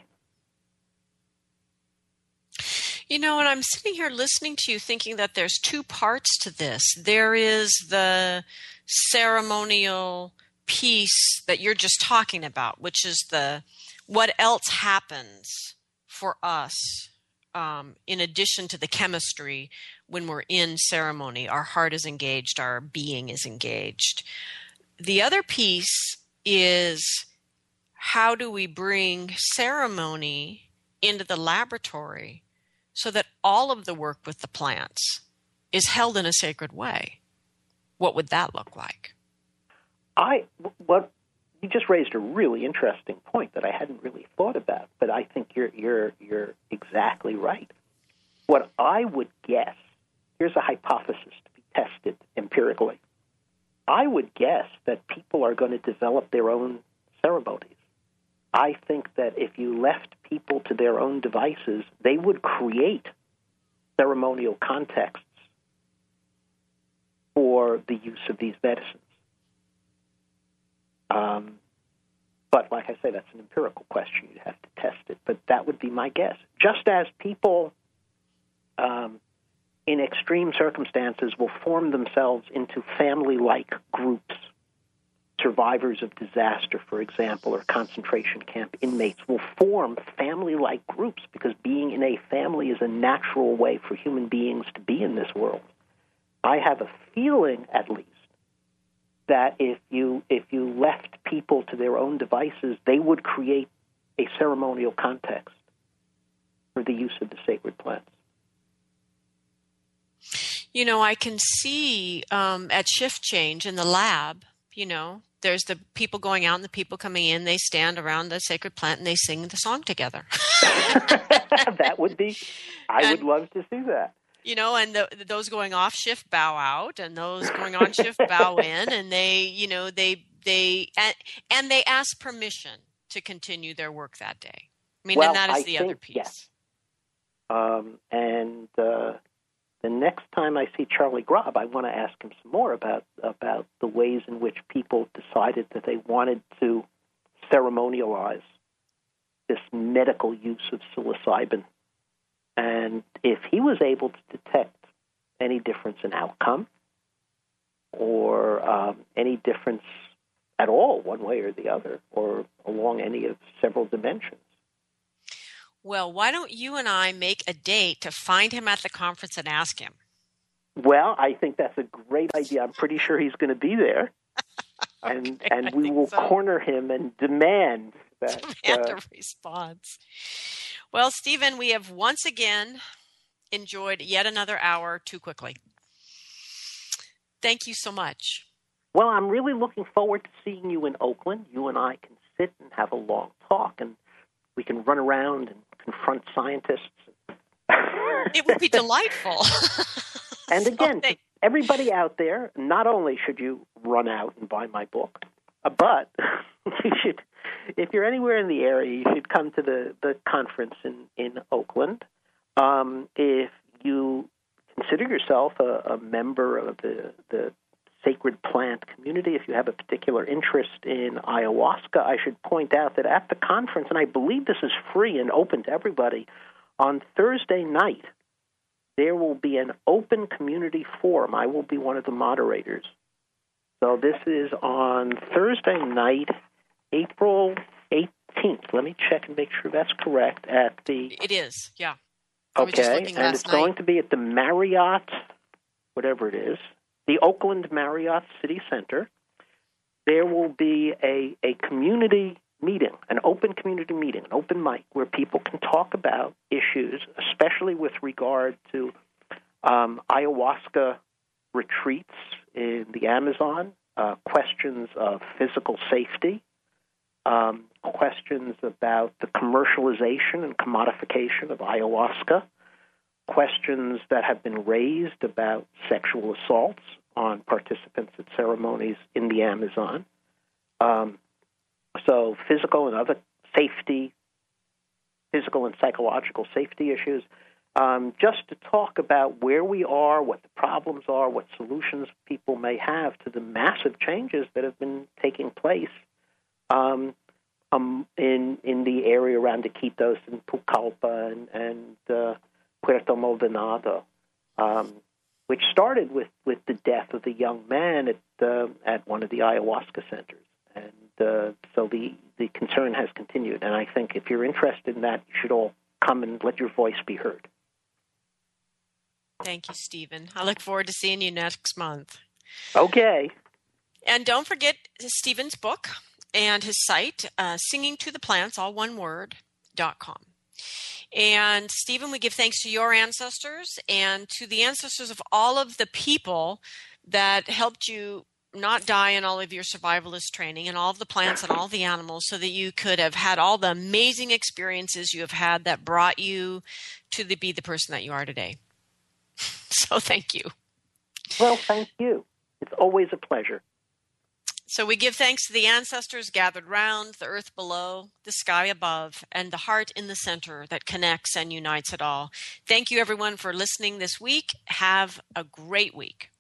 You know, and I'm sitting here listening to you thinking that there's two parts to this. There is the ceremonial piece that you're just talking about, which is the what else happens for us um, in addition to the chemistry when we're in ceremony. Our heart is engaged, our being is engaged. The other piece is how do we bring ceremony into the laboratory so that all of the work with the plants is held in a sacred way. What would that look like? I what you just raised a really interesting point that I hadn't really thought about, but I think you're you're you're exactly right. What I would guess, here's a hypothesis to be tested empirically. I would guess that people are going to develop their own ceremonies. I think that if you left people to their own devices, they would create ceremonial contexts for the use of these medicines. Um, but like I say, that's an empirical question. You'd have to test it. But that would be my guess. Just as people um, in extreme circumstances will form themselves into family like groups survivors of disaster, for example, or concentration camp inmates will form family like groups because being in a family is a natural way for human beings to be in this world. I have a feeling, at least, that if you if you left people to their own devices, they would create a ceremonial context for the use of the sacred plants. You know, I can see um, at shift change in the lab, you know, there's the people going out and the people coming in. They stand around the sacred plant and they sing the song together. that would be. I and, would love to see that. You know, and the, those going off shift bow out, and those going on shift bow in, and they, you know, they they and, and they ask permission to continue their work that day. I mean, well, and that is I the think, other piece. Yes. Um, and uh, the next time I see Charlie Grob, I want to ask him some more about about the ways in which people decided that they wanted to ceremonialize this medical use of psilocybin, and if he was able to detect any difference in outcome or um, any difference at all, one way or the other, or along any of several dimensions. Well, why don't you and I make a date to find him at the conference and ask him? Well, I think that's a great idea. I'm pretty sure he's going to be there. and Okay, and I we will so. corner him and demand that Demand uh, a response. Well, Stephen, we have once again enjoyed yet another hour too quickly. Thank you so much. Well, I'm really looking forward to seeing you in Oakland. You and I can sit and have a long talk, and we can run around and confront scientists. It would be delightful. and again, everybody out there, not only should you run out and buy my book, uh, but you should, if you're anywhere in the area, you should come to the, the conference in, in Oakland. Um, if you consider yourself a, a member of the, the sacred plant community, if you have a particular interest in ayahuasca, I should point out that at the conference, and I believe this is free and open to everybody, on Thursday night, there will be an open community forum. I will be one of the moderators. So this is on Thursday night, April 18th. Let me check and make sure that's correct. At the it is, yeah. I was just okay, and it's night. going to be at the Marriott, whatever it is, the Oakland Marriott City Center. There will be a a community meeting, an open community meeting, an open mic where people can talk about issues, especially with regard to um, ayahuasca retreats in the Amazon, uh, questions of physical safety, um, questions about the commercialization and commodification of ayahuasca, questions that have been raised about sexual assaults on participants at ceremonies in the Amazon. Um, so, physical and other safety, physical and psychological safety issues, um, just to talk about where we are, what the problems are, what solutions people may have to the massive changes that have been taking place um, um, in in the area around Iquitos and Pucallpa and, and uh, Puerto Maldonado, um, which started with, with the death of the young man at uh, at one of the ayahuasca centers, and uh, so the the concern has continued. And I think if you're interested in that, you should all come and let your voice be heard. Thank you, Stephen. I look forward to seeing you next month. Okay. And don't forget Stephen's book and his site, uh, singing to the plants, all one word, dot com. And Stephen, we give thanks to your ancestors and to the ancestors of all of the people that helped you not die in all of your survivalist training and all of the plants and all the animals so that you could have had all the amazing experiences you have had that brought you to the, be the person that you are today. So thank you. Well, thank you. It's always a pleasure. So we give thanks to the ancestors gathered round, the earth below, the sky above, and the heart in the center that connects and unites it all. Thank you, everyone, for listening this week. Have a great week.